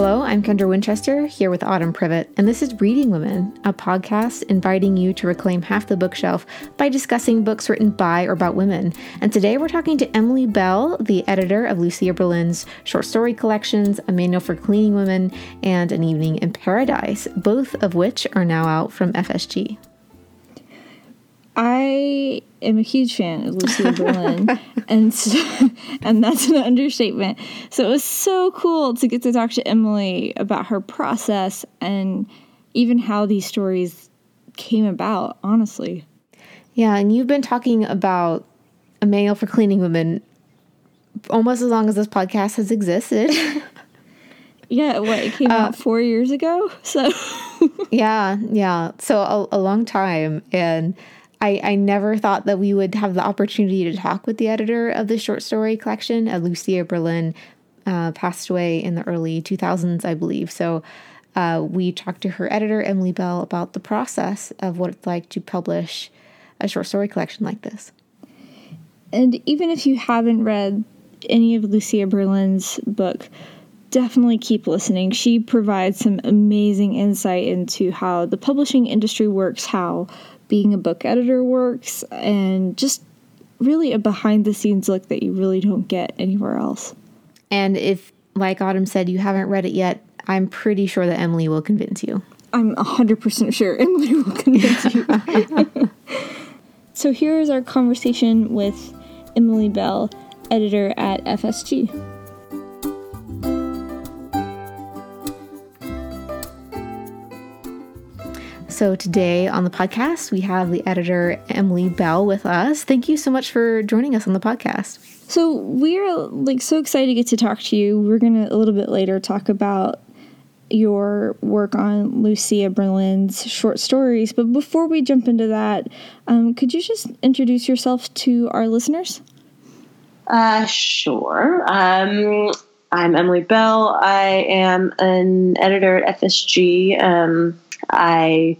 Hello, I'm Kendra Winchester here with Autumn Privett, and this is Reading Women, a podcast inviting you to reclaim half the bookshelf by discussing books written by or about women. And today we're talking to Emily Bell, the editor of Lucia Berlin's short story collections, A Manual for Cleaning Women, and An Evening in Paradise, both of which are now out from FSG. I am a huge fan of Lucia Berlin, and so, and that's an understatement. So it was so cool to get to talk to Emily about her process and even how these stories came about. Honestly, yeah, and you've been talking about a manual for cleaning women almost as long as this podcast has existed. yeah, what it came uh, out four years ago. So yeah, yeah, so a, a long time and I, I never thought that we would have the opportunity to talk with the editor of the short story collection. Uh, Lucia Berlin uh, passed away in the early 2000s, I believe. So uh, we talked to her editor, Emily Bell, about the process of what it's like to publish a short story collection like this. And even if you haven't read any of Lucia Berlin's book, definitely keep listening. She provides some amazing insight into how the publishing industry works, how being a book editor works, and just really a behind the scenes look that you really don't get anywhere else. And if, like Autumn said, you haven't read it yet, I'm pretty sure that Emily will convince you. I'm 100% sure Emily will convince you. so here is our conversation with Emily Bell, editor at FSG. So today on the podcast, we have the editor Emily Bell with us. Thank you so much for joining us on the podcast. So we're like so excited to get to talk to you. We're gonna a little bit later talk about your work on Lucia Berlin's short stories. But before we jump into that, um, could you just introduce yourself to our listeners? Uh, sure. Um, I'm Emily Bell. I am an editor at FSG. Um, I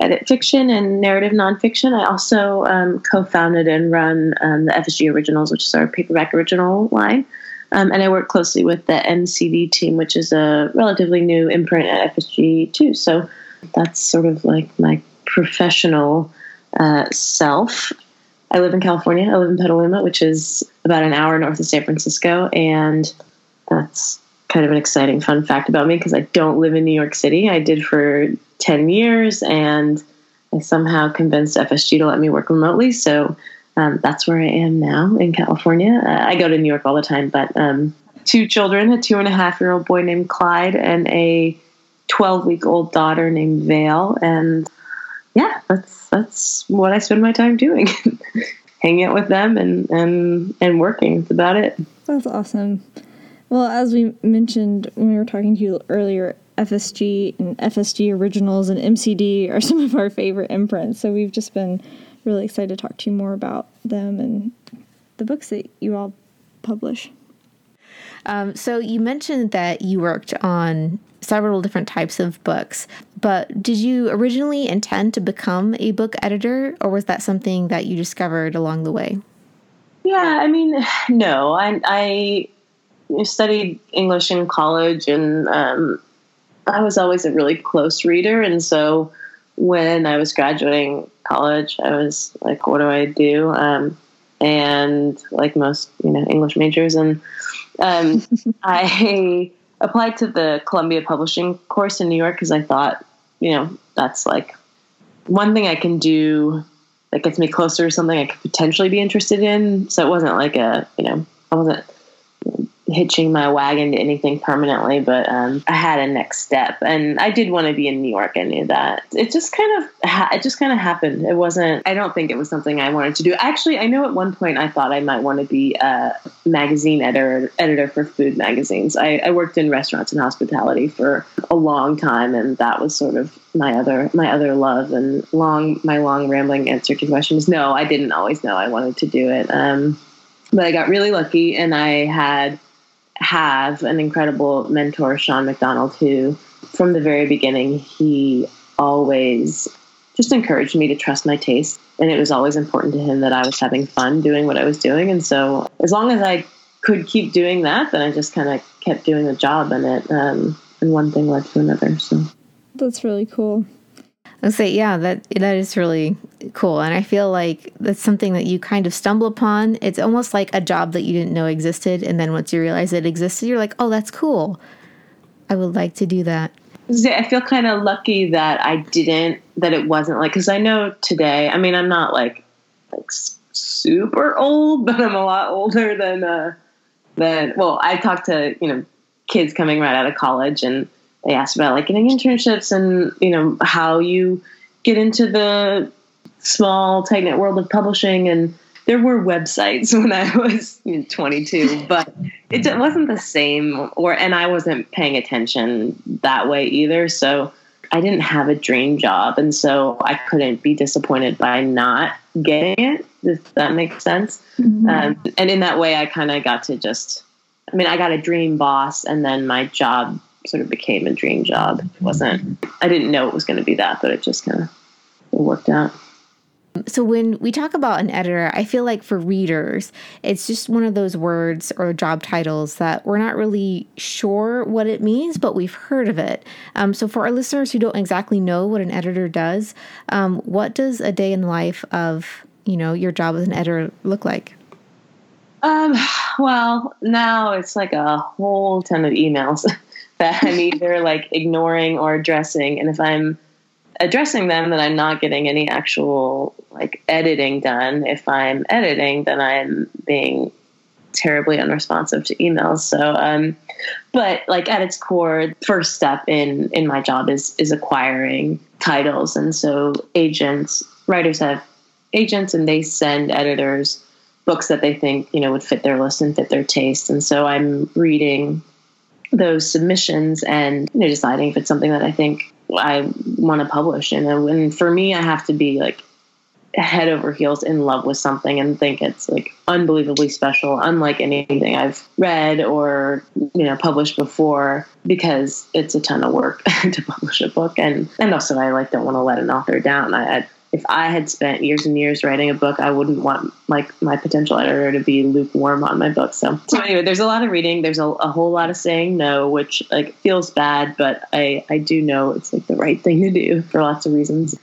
edit fiction and narrative nonfiction. I also um, co-founded and run um, the FSG Originals, which is our paperback original line. Um, and I work closely with the MCD team, which is a relatively new imprint at FSG too. So that's sort of like my professional uh, self. I live in California. I live in Petaluma, which is about an hour north of San Francisco, and that's kind of an exciting fun fact about me because I don't live in New York City. I did for 10 years and I somehow convinced FSG to let me work remotely. So um, that's where I am now in California. Uh, I go to New York all the time, but um, two children a two and a half year old boy named Clyde and a 12 week old daughter named Vale. And yeah, that's, that's what I spend my time doing. Hanging out with them and, and, and working. That's about it. That's awesome. Well, as we mentioned when we were talking to you earlier, FSG and FSG Originals and MCD are some of our favorite imprints. So we've just been really excited to talk to you more about them and the books that you all publish. Um, so you mentioned that you worked on several different types of books, but did you originally intend to become a book editor, or was that something that you discovered along the way? Yeah, I mean, no, I, I studied English in college, and um, I was always a really close reader, and so when I was graduating college, I was like, "What do I do?" Um, and like most, you know, English majors, and um, I applied to the Columbia Publishing course in New York because I thought, you know, that's like one thing I can do that gets me closer to something I could potentially be interested in. So it wasn't like a, you know, I wasn't hitching my wagon to anything permanently, but um, I had a next step, and I did want to be in New York. I knew that. It just kind of it just kind of happened. It wasn't. I don't think it was something I wanted to do. Actually, I know at one point I thought I might want to be a magazine editor editor for food magazines. I, I worked in restaurants and hospitality for a long time, and that was sort of my other my other love. And long my long rambling answer to questions. No, I didn't always know I wanted to do it. Um, but I got really lucky, and I had have an incredible mentor, Sean McDonald, who from the very beginning, he always just encouraged me to trust my taste. And it was always important to him that I was having fun doing what I was doing. And so as long as I could keep doing that, then I just kind of kept doing the job, and it um, and one thing led to another. So that's really cool. I say, yeah, that that is really cool, and I feel like that's something that you kind of stumble upon. It's almost like a job that you didn't know existed, and then once you realize it existed, you're like, oh, that's cool. I would like to do that. I feel kind of lucky that I didn't, that it wasn't like, because I know today. I mean, I'm not like like super old, but I'm a lot older than uh, than. Well, I talked to you know kids coming right out of college and they asked about like getting internships and you know how you get into the small tight knit world of publishing and there were websites when I was you know, 22, but it wasn't the same or and I wasn't paying attention that way either. So I didn't have a dream job and so I couldn't be disappointed by not getting it. If that makes sense. Mm-hmm. Um, and in that way, I kind of got to just. I mean, I got a dream boss, and then my job sort of became a dream job. It wasn't I didn't know it was going to be that, but it just kind of worked out. So when we talk about an editor, I feel like for readers, it's just one of those words or job titles that we're not really sure what it means, but we've heard of it. Um, so for our listeners who don't exactly know what an editor does, um, what does a day in the life of you know your job as an editor look like? Um, well, now it's like a whole ton of emails. that I'm either like ignoring or addressing. And if I'm addressing them, then I'm not getting any actual like editing done. If I'm editing, then I'm being terribly unresponsive to emails. So, um, but like at its core, first step in in my job is is acquiring titles, and so agents, writers have agents, and they send editors books that they think you know would fit their list and fit their taste. And so I'm reading those submissions and you know deciding if it's something that I think I want to publish. And, uh, and for me, I have to be like head over heels in love with something and think it's like unbelievably special, unlike anything I've read or you know published before, because it's a ton of work to publish a book. And and also, I like don't want to let an author down. I, I if I had spent years and years writing a book, I wouldn't want like my potential editor to be lukewarm on my book. So, so anyway, there's a lot of reading. There's a, a, whole lot of saying no, which like feels bad, but I I do know it's like the right thing to do for lots of reasons.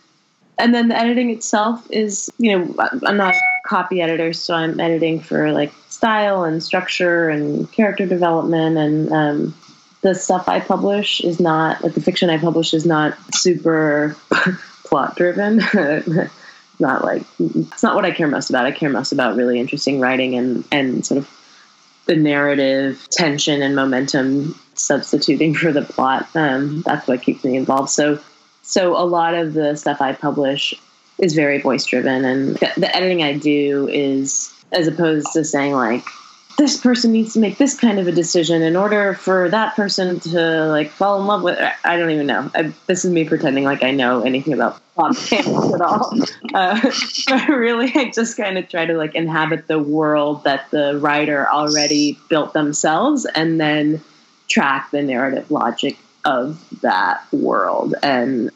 And then the editing itself is, you know, I'm not a copy editor, so I'm editing for like style and structure and character development and um, the stuff I publish is not like the fiction I publish is not super plot driven. not like it's not what I care most about. I care most about really interesting writing and and sort of the narrative tension and momentum substituting for the plot. Um, that's what keeps me involved. So so a lot of the stuff I publish is very voice driven, and the, the editing I do is as opposed to saying like this person needs to make this kind of a decision in order for that person to like fall in love with i don't even know. I, this is me pretending like i know anything about plot at all. Uh, really i just kind of try to like inhabit the world that the writer already built themselves and then track the narrative logic of that world. And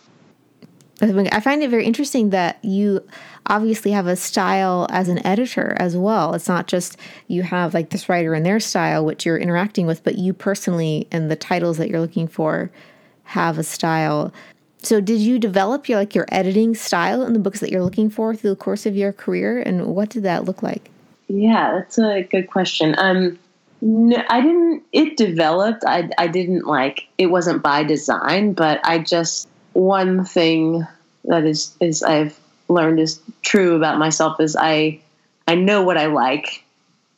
I find it very interesting that you obviously have a style as an editor as well. It's not just you have like this writer and their style, which you're interacting with, but you personally and the titles that you're looking for have a style. So did you develop your like your editing style in the books that you're looking for through the course of your career and what did that look like? Yeah, that's a good question. Um no, I didn't it developed. I I didn't like it wasn't by design, but I just one thing that is is I've learned is true about myself is I I know what I like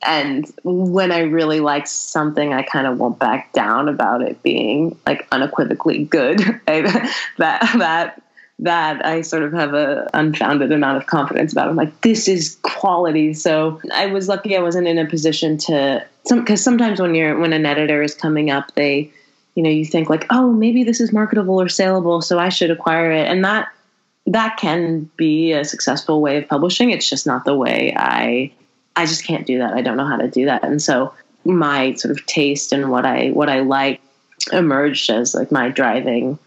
and when I really like something, I kind of won't back down about it being like unequivocally good. that that that I sort of have a unfounded amount of confidence about. I'm like, this is quality. So I was lucky I wasn't in a position to some because sometimes when you're when an editor is coming up, they you know you think like, oh, maybe this is marketable or saleable, so I should acquire it, and that that can be a successful way of publishing. It's just not the way I I just can't do that. I don't know how to do that. And so my sort of taste and what I what I like emerged as like my driving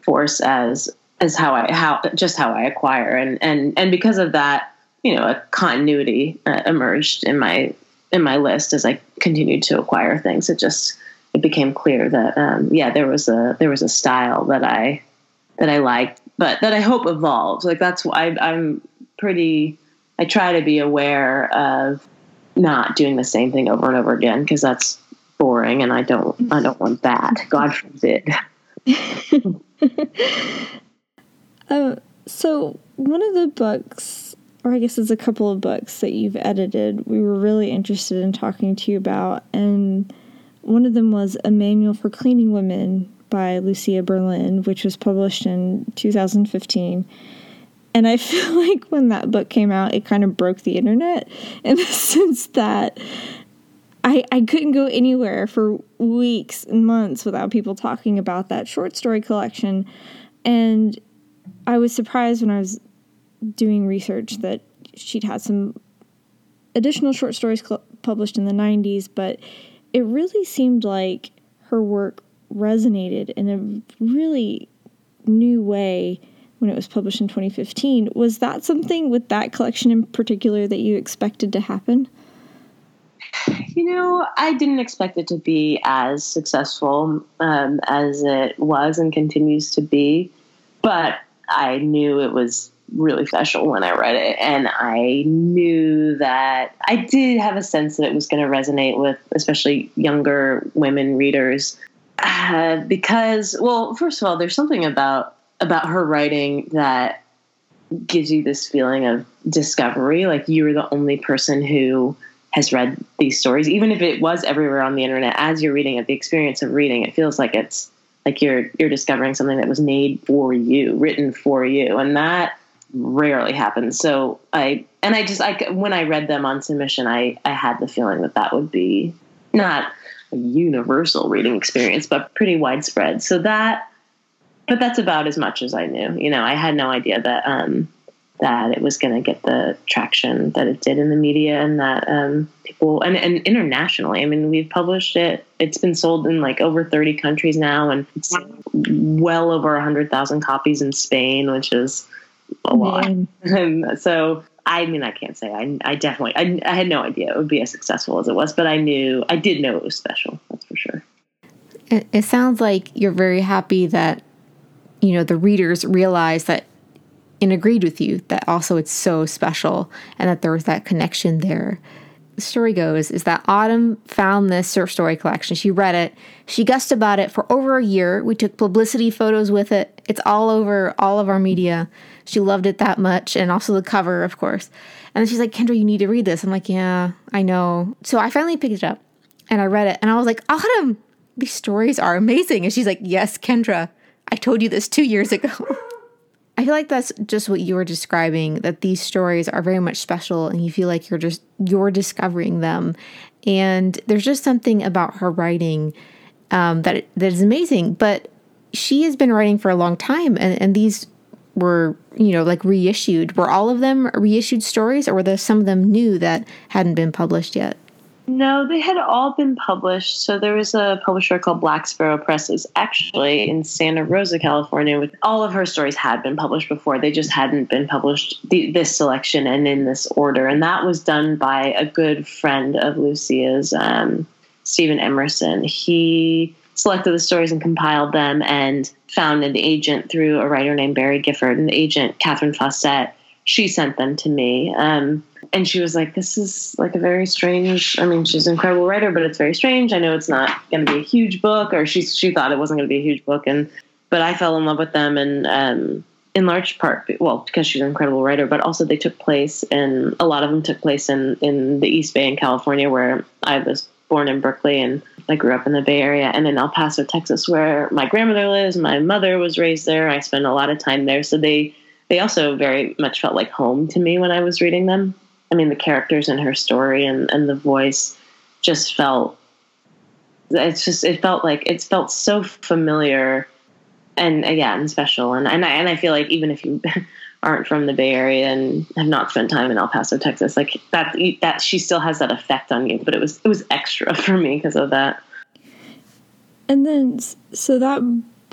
force as as how I how just how I acquire and and and because of that, you know, a continuity uh, emerged in my in my list as I continued to acquire things. It just it became clear that um, yeah, there was a there was a style that I that I liked, but that I hope evolves. Like that's why I'm pretty. I try to be aware of not doing the same thing over and over again because that's boring, and I don't I don't want that. God forbid. um, so one of the books, or I guess it's a couple of books that you've edited, we were really interested in talking to you about, and one of them was A Manual for Cleaning Women by Lucia Berlin, which was published in 2015. And I feel like when that book came out, it kind of broke the internet in the sense that I, I couldn't go anywhere for weeks and months without people talking about that short story collection. And I was surprised when I was doing research that she'd had some additional short stories cl- published in the 90s, but it really seemed like her work resonated in a really new way when it was published in 2015. Was that something with that collection in particular that you expected to happen? You know, I didn't expect it to be as successful um, as it was and continues to be, but I knew it was really special when I read it. And I knew that I did have a sense that it was going to resonate with especially younger women readers. Uh, because, well, first of all, there's something about about her writing that gives you this feeling of discovery. Like you're the only person who has read these stories, even if it was everywhere on the internet. As you're reading it, the experience of reading it feels like it's like you're you're discovering something that was made for you, written for you, and that rarely happens. So I and I just I when I read them on submission, I I had the feeling that that would be not a universal reading experience, but pretty widespread. So that, but that's about as much as I knew. You know, I had no idea that um, that it was going to get the traction that it did in the media and that um, people and, and internationally. I mean, we've published it. It's been sold in like over 30 countries now, and it's well over 100,000 copies in Spain, which is a lot. and um, so, I mean, I can't say I, I definitely, I, I had no idea it would be as successful as it was, but I knew, I did know it was special. That's for sure. It, it sounds like you're very happy that, you know, the readers realize that and agreed with you that also it's so special and that there was that connection there. The story goes is that Autumn found this surf story collection. She read it. She gussed about it for over a year. We took publicity photos with it. It's all over all of our media. She loved it that much, and also the cover, of course. And then she's like, Kendra, you need to read this. I'm like, yeah, I know. So I finally picked it up and I read it, and I was like, Autumn, these stories are amazing. And she's like, Yes, Kendra, I told you this two years ago. I feel like that's just what you were describing that these stories are very much special and you feel like you're just you're discovering them. And there's just something about her writing um, that that is amazing but she has been writing for a long time and, and these were you know like reissued. Were all of them reissued stories or were there some of them new that hadn't been published yet no, they had all been published. So there was a publisher called Black Sparrow Presses, actually in Santa Rosa, California. With all of her stories had been published before, they just hadn't been published the, this selection and in this order. And that was done by a good friend of Lucia's, um, Stephen Emerson. He selected the stories and compiled them, and found an agent through a writer named Barry Gifford. And the agent, Katherine Fausset, she sent them to me. Um, and she was like, "This is like a very strange. I mean, she's an incredible writer, but it's very strange. I know it's not going to be a huge book, or she she thought it wasn't going to be a huge book, and but I fell in love with them, and um, in large part, well, because she's an incredible writer, but also they took place, and a lot of them took place in in the East Bay in California, where I was born in Berkeley, and I grew up in the Bay Area, and in El Paso, Texas, where my grandmother lives. My mother was raised there. I spent a lot of time there, so they they also very much felt like home to me when I was reading them. I mean, the characters in her story and, and the voice just felt, it's just, it felt like, it felt so familiar and uh, yeah, and special. And, and I, and I feel like even if you aren't from the Bay Area and have not spent time in El Paso, Texas, like that, that she still has that effect on you, but it was, it was extra for me because of that. And then, so that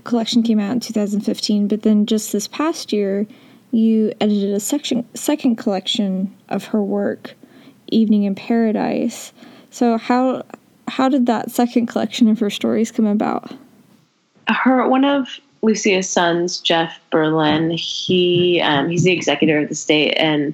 collection came out in 2015, but then just this past year, you edited a section, second collection of her work Evening in Paradise. So how how did that second collection of her stories come about? Her one of Lucia's sons, Jeff Berlin, he um, he's the executor of the state, and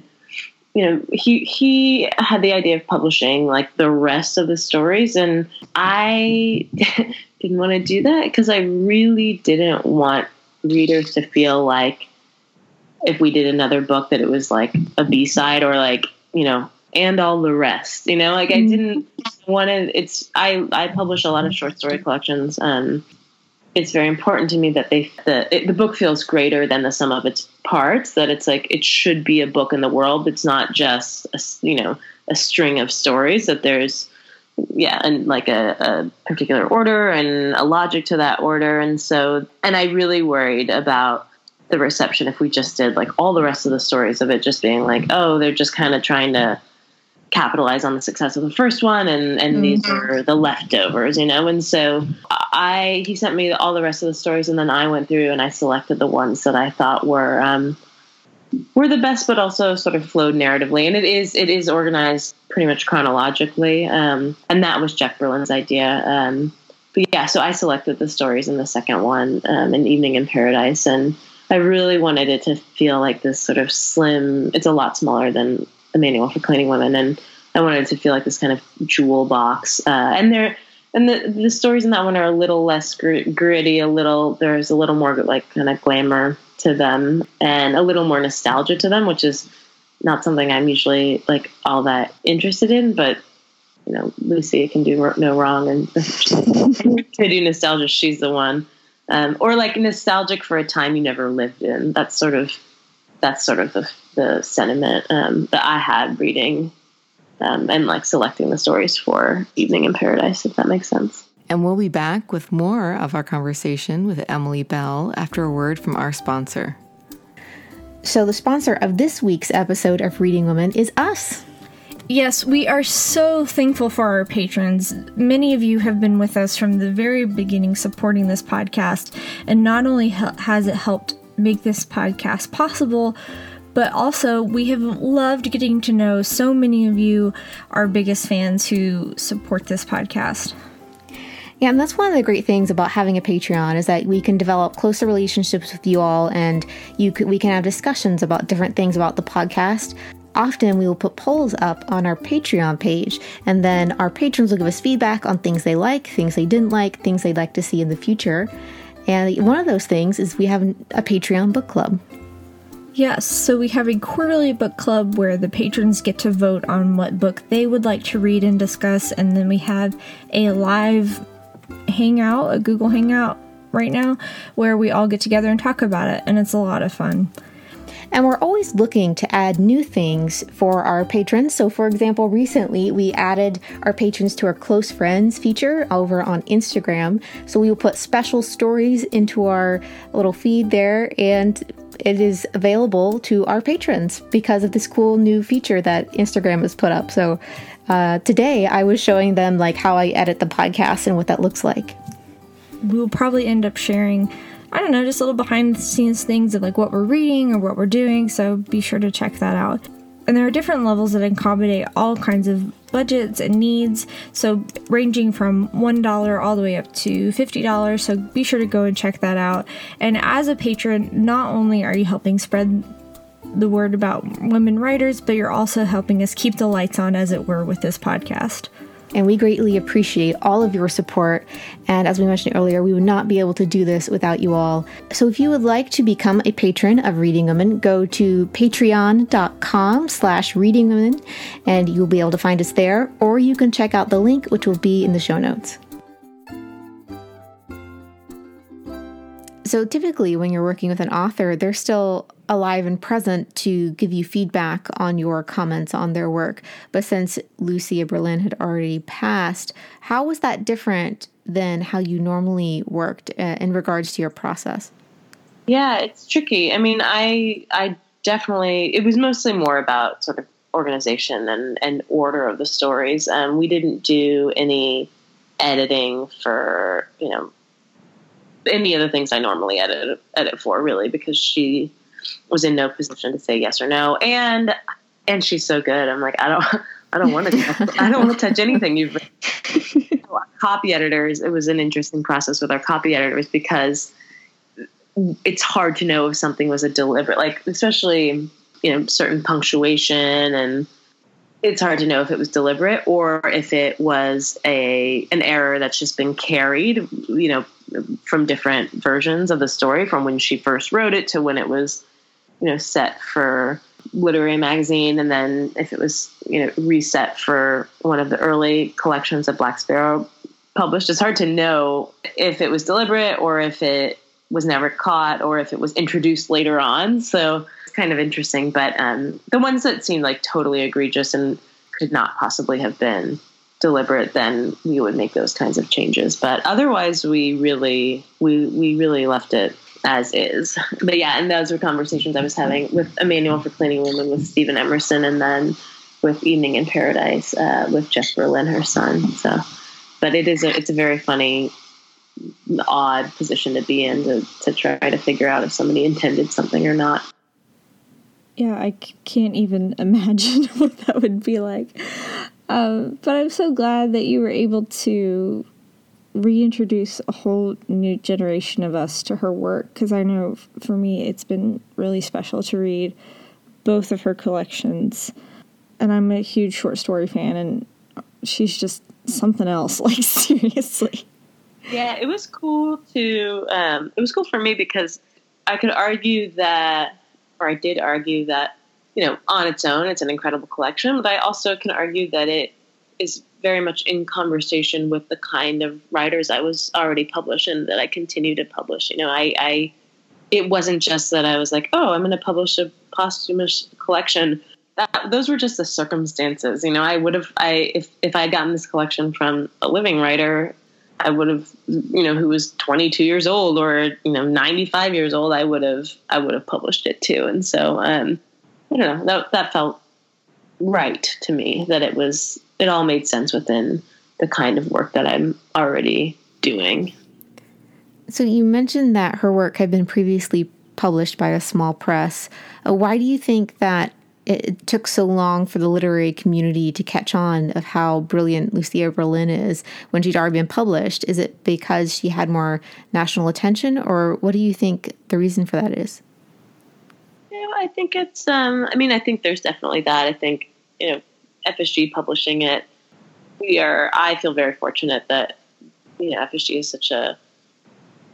you know he he had the idea of publishing like the rest of the stories, and I didn't want to do that because I really didn't want readers to feel like if we did another book that it was like a B side or like you know and all the rest you know? Like i didn't want to it's i i publish a lot of short story collections um it's very important to me that they the it, the book feels greater than the sum of its parts that it's like it should be a book in the world it's not just a, you know a string of stories that there's yeah and like a, a particular order and a logic to that order and so and i really worried about the reception if we just did like all the rest of the stories of it just being like oh they're just kind of trying to capitalize on the success of the first one and and mm-hmm. these are the leftovers you know and so i he sent me all the rest of the stories and then i went through and i selected the ones that i thought were um were the best but also sort of flowed narratively and it is it is organized pretty much chronologically um and that was jeff berlin's idea um but yeah so i selected the stories in the second one um an evening in paradise and I really wanted it to feel like this sort of slim. It's a lot smaller than the manual for cleaning women, and I wanted to feel like this kind of jewel box. Uh, and there, and the the stories in that one are a little less gr- gritty. A little there's a little more like kind of glamour to them, and a little more nostalgia to them, which is not something I'm usually like all that interested in. But you know, Lucy can do no wrong, and to do nostalgia, she's the one. Um, or like nostalgic for a time you never lived in. That's sort of that's sort of the the sentiment um, that I had reading um, and like selecting the stories for Evening in Paradise, if that makes sense. And we'll be back with more of our conversation with Emily Bell after a word from our sponsor. So, the sponsor of this week's episode of Reading Women is us. Yes, we are so thankful for our patrons. Many of you have been with us from the very beginning supporting this podcast, and not only has it helped make this podcast possible, but also we have loved getting to know so many of you, our biggest fans who support this podcast. Yeah, and that's one of the great things about having a Patreon is that we can develop closer relationships with you all, and you we can have discussions about different things about the podcast. Often we will put polls up on our Patreon page, and then our patrons will give us feedback on things they like, things they didn't like, things they'd like to see in the future. And one of those things is we have a Patreon book club. Yes, so we have a quarterly book club where the patrons get to vote on what book they would like to read and discuss, and then we have a live hangout, a Google Hangout right now, where we all get together and talk about it, and it's a lot of fun. And we're always looking to add new things for our patrons. So, for example, recently we added our patrons to our close friends feature over on Instagram. So, we will put special stories into our little feed there, and it is available to our patrons because of this cool new feature that Instagram has put up. So, uh, today I was showing them like how I edit the podcast and what that looks like. We'll probably end up sharing I don't know, just little behind the scenes things of like what we're reading or what we're doing, so be sure to check that out. And there are different levels that accommodate all kinds of budgets and needs, so ranging from $1 all the way up to $50. So be sure to go and check that out. And as a patron, not only are you helping spread the word about women writers, but you're also helping us keep the lights on, as it were, with this podcast and we greatly appreciate all of your support. And as we mentioned earlier, we would not be able to do this without you all. So if you would like to become a patron of Reading Women, go to patreon.com slash reading women and you'll be able to find us there, or you can check out the link, which will be in the show notes. So typically, when you're working with an author, they're still alive and present to give you feedback on your comments on their work. But since Lucia Berlin had already passed, how was that different than how you normally worked uh, in regards to your process? Yeah, it's tricky. I mean, I I definitely it was mostly more about sort of organization and and order of the stories. Um, we didn't do any editing for you know any of the things I normally edit edit for really because she was in no position to say yes or no and and she's so good i'm like i don't I don't want to. I don't want to touch anything you've copy editors. It was an interesting process with our copy editors because it's hard to know if something was a deliberate, like especially you know certain punctuation and it's hard to know if it was deliberate or if it was a an error that's just been carried you know from different versions of the story from when she first wrote it to when it was you know set for literary magazine and then if it was you know reset for one of the early collections that black sparrow published. It's hard to know if it was deliberate or if it was never caught or if it was introduced later on. So it's kind of interesting but um, the ones that seemed like totally egregious and could not possibly have been deliberate then we would make those kinds of changes but otherwise we really we we really left it as is. But yeah, and those were conversations I was having with a Manual for cleaning women with Stephen Emerson, and then with Evening in Paradise uh, with Jeff Berlin, her son. So, but it is a, it's a very funny, odd position to be in to to try to figure out if somebody intended something or not. Yeah, I can't even imagine what that would be like. Um, but I'm so glad that you were able to reintroduce a whole new generation of us to her work because I know for me it's been really special to read both of her collections. And I'm a huge short story fan, and she's just something else, like, seriously. Yeah, it was cool to, um, it was cool for me because I could argue that, or I did argue that, you know, on its own, it's an incredible collection, but I also can argue that it is very much in conversation with the kind of writers I was already publishing and that I continue to publish. You know, I, I it wasn't just that I was like, oh, I'm going to publish a posthumous collection. That, those were just the circumstances. You know, I would have, I if if I had gotten this collection from a living writer, I would have, you know, who was 22 years old or you know 95 years old, I would have I would have published it too. And so, um, I don't know, that that felt right to me that it was it all made sense within the kind of work that I'm already doing. So you mentioned that her work had been previously published by a small press. Uh, why do you think that it took so long for the literary community to catch on of how brilliant Lucia Berlin is when she'd already been published? Is it because she had more national attention, or what do you think the reason for that is? I think it's. Um, I mean, I think there's definitely that. I think you know FSG publishing it. We are. I feel very fortunate that you know FSG is such a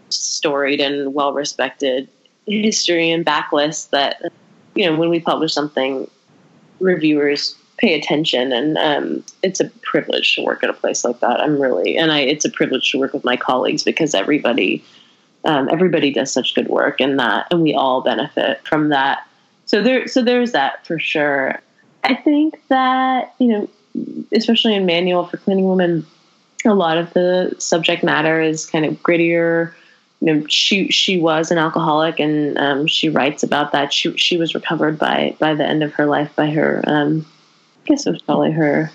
storied and well respected history and backlist that you know when we publish something, reviewers pay attention, and um, it's a privilege to work at a place like that. I'm really, and I, it's a privilege to work with my colleagues because everybody, um, everybody does such good work, and that, and we all benefit from that. So there, so there's that for sure. I think that, you know, especially in Manual for Cleaning Women, a lot of the subject matter is kind of grittier. You know, she she was an alcoholic, and um, she writes about that. She she was recovered by by the end of her life by her. Um, I guess it was probably her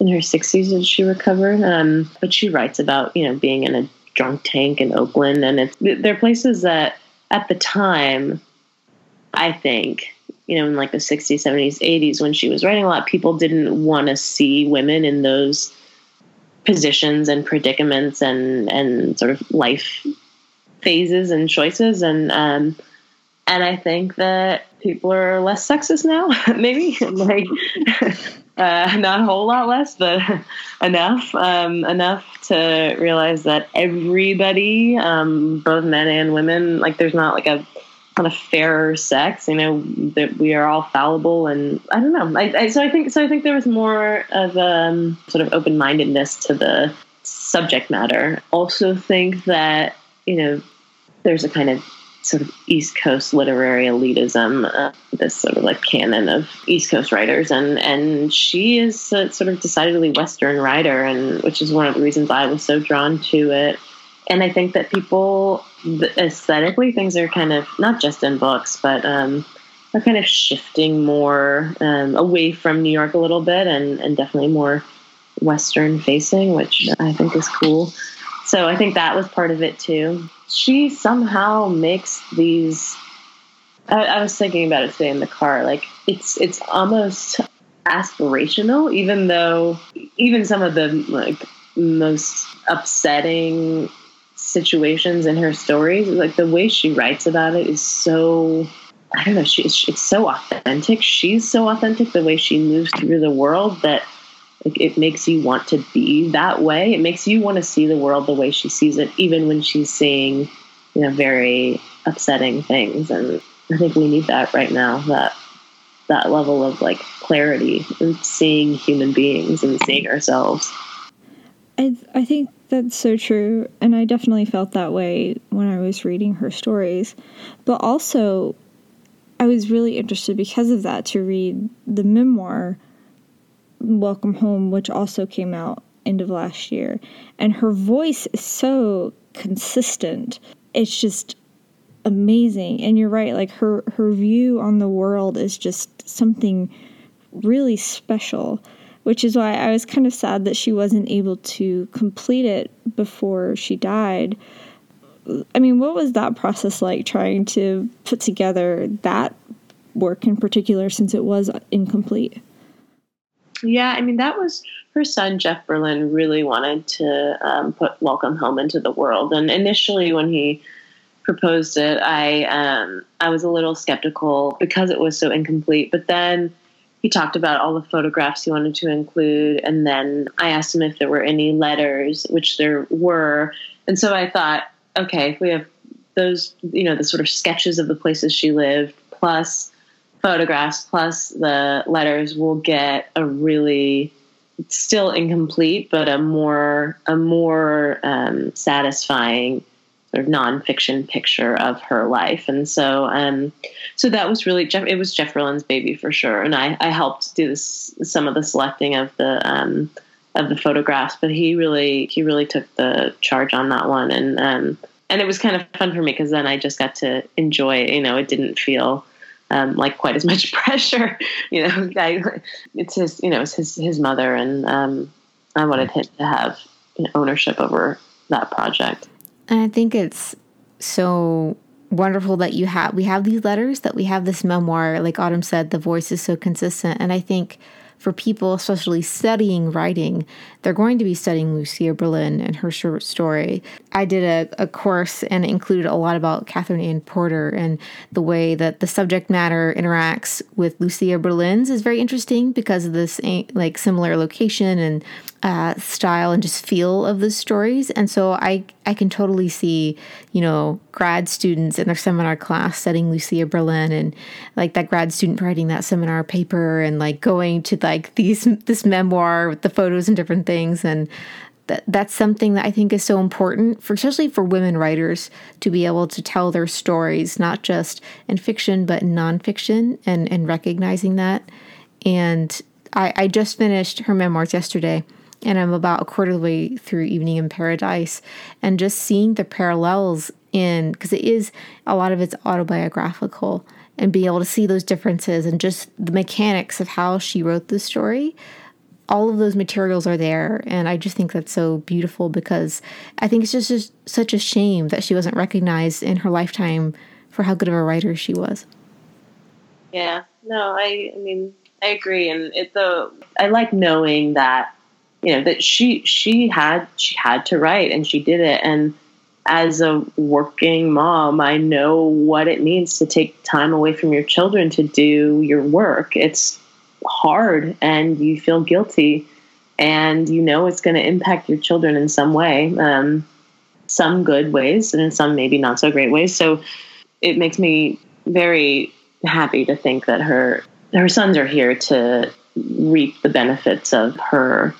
in her sixties that she recovered. Um, but she writes about you know being in a drunk tank in Oakland, and it's they're places that at the time, I think you know, in like the 60s, 70s, 80s, when she was writing a lot, people didn't want to see women in those positions and predicaments and and sort of life phases and choices. And um and I think that people are less sexist now, maybe. Like uh, not a whole lot less, but enough um, enough to realize that everybody, um, both men and women, like there's not like a kind of fairer sex. You know that we are all fallible, and I don't know. I, I, so I think so. I think there was more of um, sort of open mindedness to the subject matter. Also, think that you know there's a kind of sort of East Coast literary elitism, uh, this sort of like canon of East Coast writers, and and she is a sort of decidedly Western writer, and which is one of the reasons I was so drawn to it. And I think that people aesthetically things are kind of not just in books, but um, are kind of shifting more um, away from New York a little bit, and and definitely more Western facing, which I think is cool. So I think that was part of it too. She somehow makes these. I, I was thinking about it today in the car. Like it's it's almost aspirational, even though even some of the like most upsetting situations in her stories, like the way she writes about it is so I don't know, she, it's so authentic. She's so authentic the way she moves through the world that like it makes you want to be that way. It makes you want to see the world the way she sees it, even when she's seeing, you know, very upsetting things. And I think we need that right now. That that level of like clarity and seeing human beings and seeing ourselves. I I think that's so true, and I definitely felt that way when I was reading her stories. But also, I was really interested because of that to read the memoir Welcome Home, which also came out end of last year. And her voice is so consistent. It's just amazing. And you're right, like her her view on the world is just something really special, which is why I was kind of sad that she wasn't able to complete it before she died. I mean, what was that process like trying to put together that work in particular since it was incomplete? Yeah, I mean, that was her son, Jeff Berlin, really wanted to um, put Welcome Home into the world. And initially, when he proposed it, I um, I was a little skeptical because it was so incomplete. But then he talked about all the photographs he wanted to include, and then I asked him if there were any letters, which there were. And so I thought, okay, if we have those, you know, the sort of sketches of the places she lived, plus photographs plus the letters we'll get a really still incomplete but a more a more um, satisfying sort of nonfiction picture of her life and so um, so that was really Jeff it was Jeff Berlin's baby for sure and I, I helped do this some of the selecting of the um, of the photographs but he really he really took the charge on that one and um, and it was kind of fun for me because then I just got to enjoy it you know it didn't feel um, like quite as much pressure. You know, I, it's his, you know, it's his his mother, and um, I wanted him to have you know, ownership over that project. And I think it's so wonderful that you have we have these letters, that we have this memoir. Like Autumn said, the voice is so consistent, and I think for people, especially studying writing, they're going to be studying Lucia Berlin and her short story. I did a, a course and included a lot about Katherine Anne Porter and the way that the subject matter interacts with Lucia Berlin's is very interesting because of this eh, like similar location and uh, style and just feel of the stories. And so I I can totally see you know grad students in their seminar class studying Lucia Berlin and like that grad student writing that seminar paper and like going to like these this memoir with the photos and different things. And that that's something that I think is so important for especially for women writers to be able to tell their stories not just in fiction but in nonfiction and and recognizing that. And I, I just finished her memoirs yesterday and I'm about a quarter of the way through Evening in Paradise, and just seeing the parallels in because it is a lot of it's autobiographical, and be able to see those differences and just the mechanics of how she wrote the story. All of those materials are there, and I just think that's so beautiful because I think it's just, just such a shame that she wasn't recognized in her lifetime for how good of a writer she was. Yeah, no, I, I mean, I agree, and it's though I like knowing that you know that she she had she had to write and she did it. And as a working mom i know what it means to take time away from your children to do your work. It's hard and you feel guilty and you know it's going to impact your children in some way um, some good ways and some maybe not so great ways. So it makes me very happy to think that her her sons are here to reap the benefits of her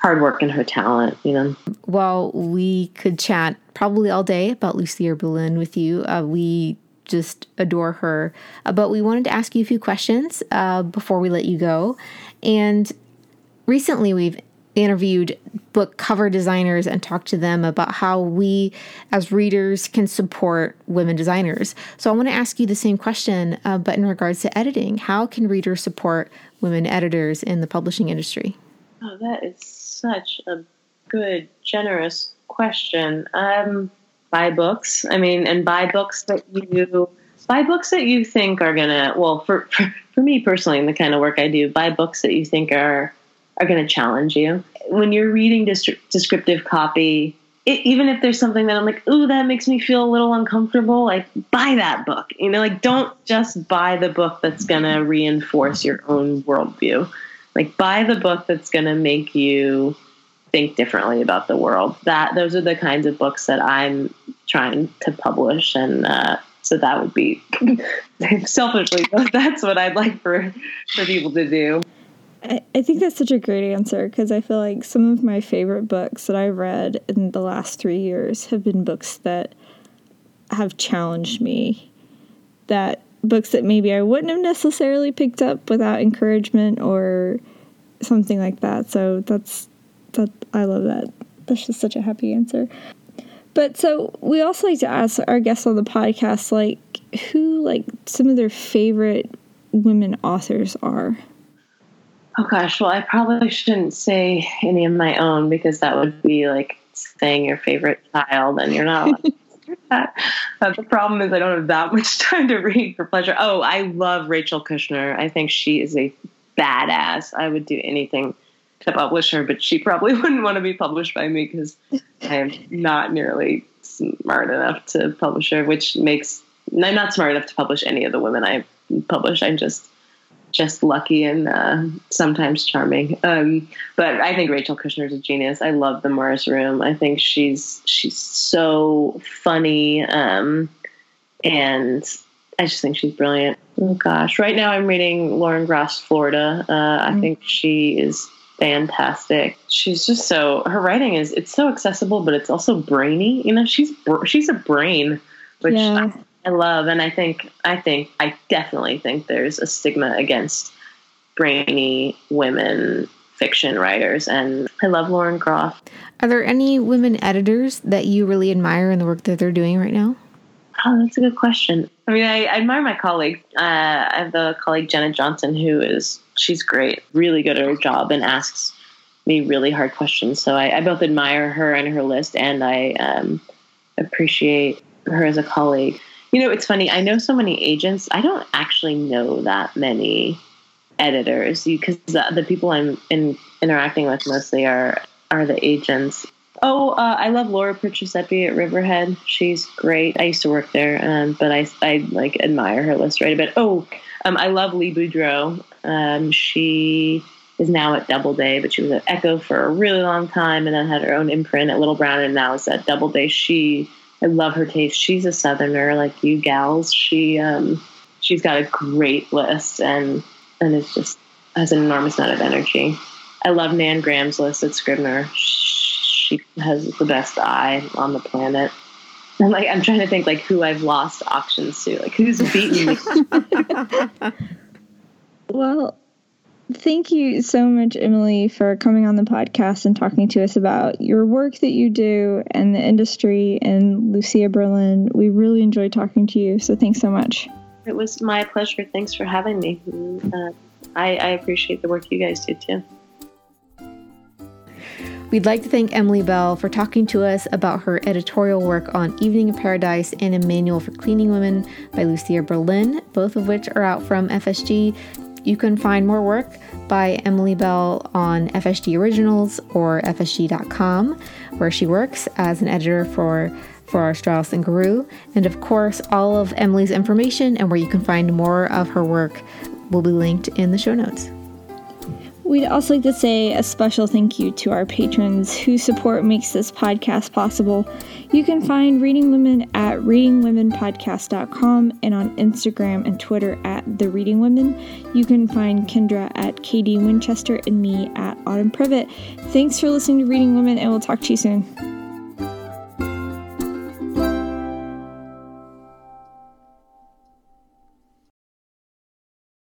hard work and her talent, you know. Well, we could chat probably all day about Lucia Berlin with you. Uh, we just adore her. Uh, but we wanted to ask you a few questions uh, before we let you go. And recently we've interviewed book cover designers and talked to them about how we as readers can support women designers. So I want to ask you the same question, uh, but in regards to editing. How can readers support women editors in the publishing industry? Oh, that is such a good, generous question. Um, buy books. I mean, and buy books that you buy books that you think are gonna well for, for me personally in the kind of work I do buy books that you think are are going to challenge you when you're reading descriptive copy it, even if there's something that I'm like ooh that makes me feel a little uncomfortable like buy that book you know like don't just buy the book that's going to reinforce your own worldview like buy the book that's going to make you think differently about the world that those are the kinds of books that I'm trying to publish and uh, so that would be selfishly, that's what I'd like for for people to do. I, I think that's such a great answer because I feel like some of my favorite books that I've read in the last three years have been books that have challenged me. That books that maybe I wouldn't have necessarily picked up without encouragement or something like that. So that's that I love that. That's just such a happy answer. But so we also like to ask our guests on the podcast, like who like some of their favorite women authors are. Oh gosh, well I probably shouldn't say any of my own because that would be like saying your favorite child, and you're not. that. But the problem is I don't have that much time to read for pleasure. Oh, I love Rachel Kushner. I think she is a badass. I would do anything to publish her, but she probably wouldn't want to be published by me because I am not nearly smart enough to publish her, which makes I'm not smart enough to publish any of the women I publish. I'm just just lucky and uh, sometimes charming. Um, but I think Rachel Kushner is a genius. I love the Mars Room. I think she's she's so funny, um, and I just think she's brilliant. Oh gosh, right now I'm reading Lauren Groff's Florida. Uh, I mm. think she is fantastic. She's just so her writing is it's so accessible, but it's also brainy. You know, she's she's a brain, which yeah. I, I love, and I think I think I definitely think there's a stigma against brainy women fiction writers, and I love Lauren Groff. Are there any women editors that you really admire in the work that they're doing right now? Oh, that's a good question. I mean, I, I admire my colleague. Uh, I have the colleague Jenna Johnson, who is she's great, really good at her job, and asks me really hard questions. So I, I both admire her and her list, and I um, appreciate her as a colleague. You know, it's funny. I know so many agents. I don't actually know that many editors because the, the, people I'm in, interacting with mostly are are the agents. Oh, uh, I love Laura Perciasepe at Riverhead. She's great. I used to work there, um, but I, I like admire her list right a bit. Oh, um, I love Lee Boudreaux. Um, she is now at Doubleday, but she was at Ecco for a really long time, and then had her own imprint at Little Brown, and now is at Doubleday. She, I love her taste. She's a Southerner, like you gals. She, um, she's got a great list, and and it's just has an enormous amount of energy. I love Nan Graham's list at Scribner. She has the best eye on the planet. I'm like I'm trying to think like who I've lost auctions to, like who's beaten me. well, thank you so much, Emily, for coming on the podcast and talking to us about your work that you do and the industry and Lucia Berlin. We really enjoyed talking to you, so thanks so much. It was my pleasure. Thanks for having me. Uh, I, I appreciate the work you guys do too. We'd like to thank Emily Bell for talking to us about her editorial work on Evening in Paradise and a Manual for Cleaning Women by Lucia Berlin, both of which are out from FSG. You can find more work by Emily Bell on FSG Originals or FSG.com, where she works as an editor for for Straus and Giroux. And of course, all of Emily's information and where you can find more of her work will be linked in the show notes. We'd also like to say a special thank you to our patrons whose support makes this podcast possible. You can find Reading Women at readingwomenpodcast.com and on Instagram and Twitter at The Reading Women. You can find Kendra at KD Winchester and me at Autumn Privett. Thanks for listening to Reading Women, and we'll talk to you soon.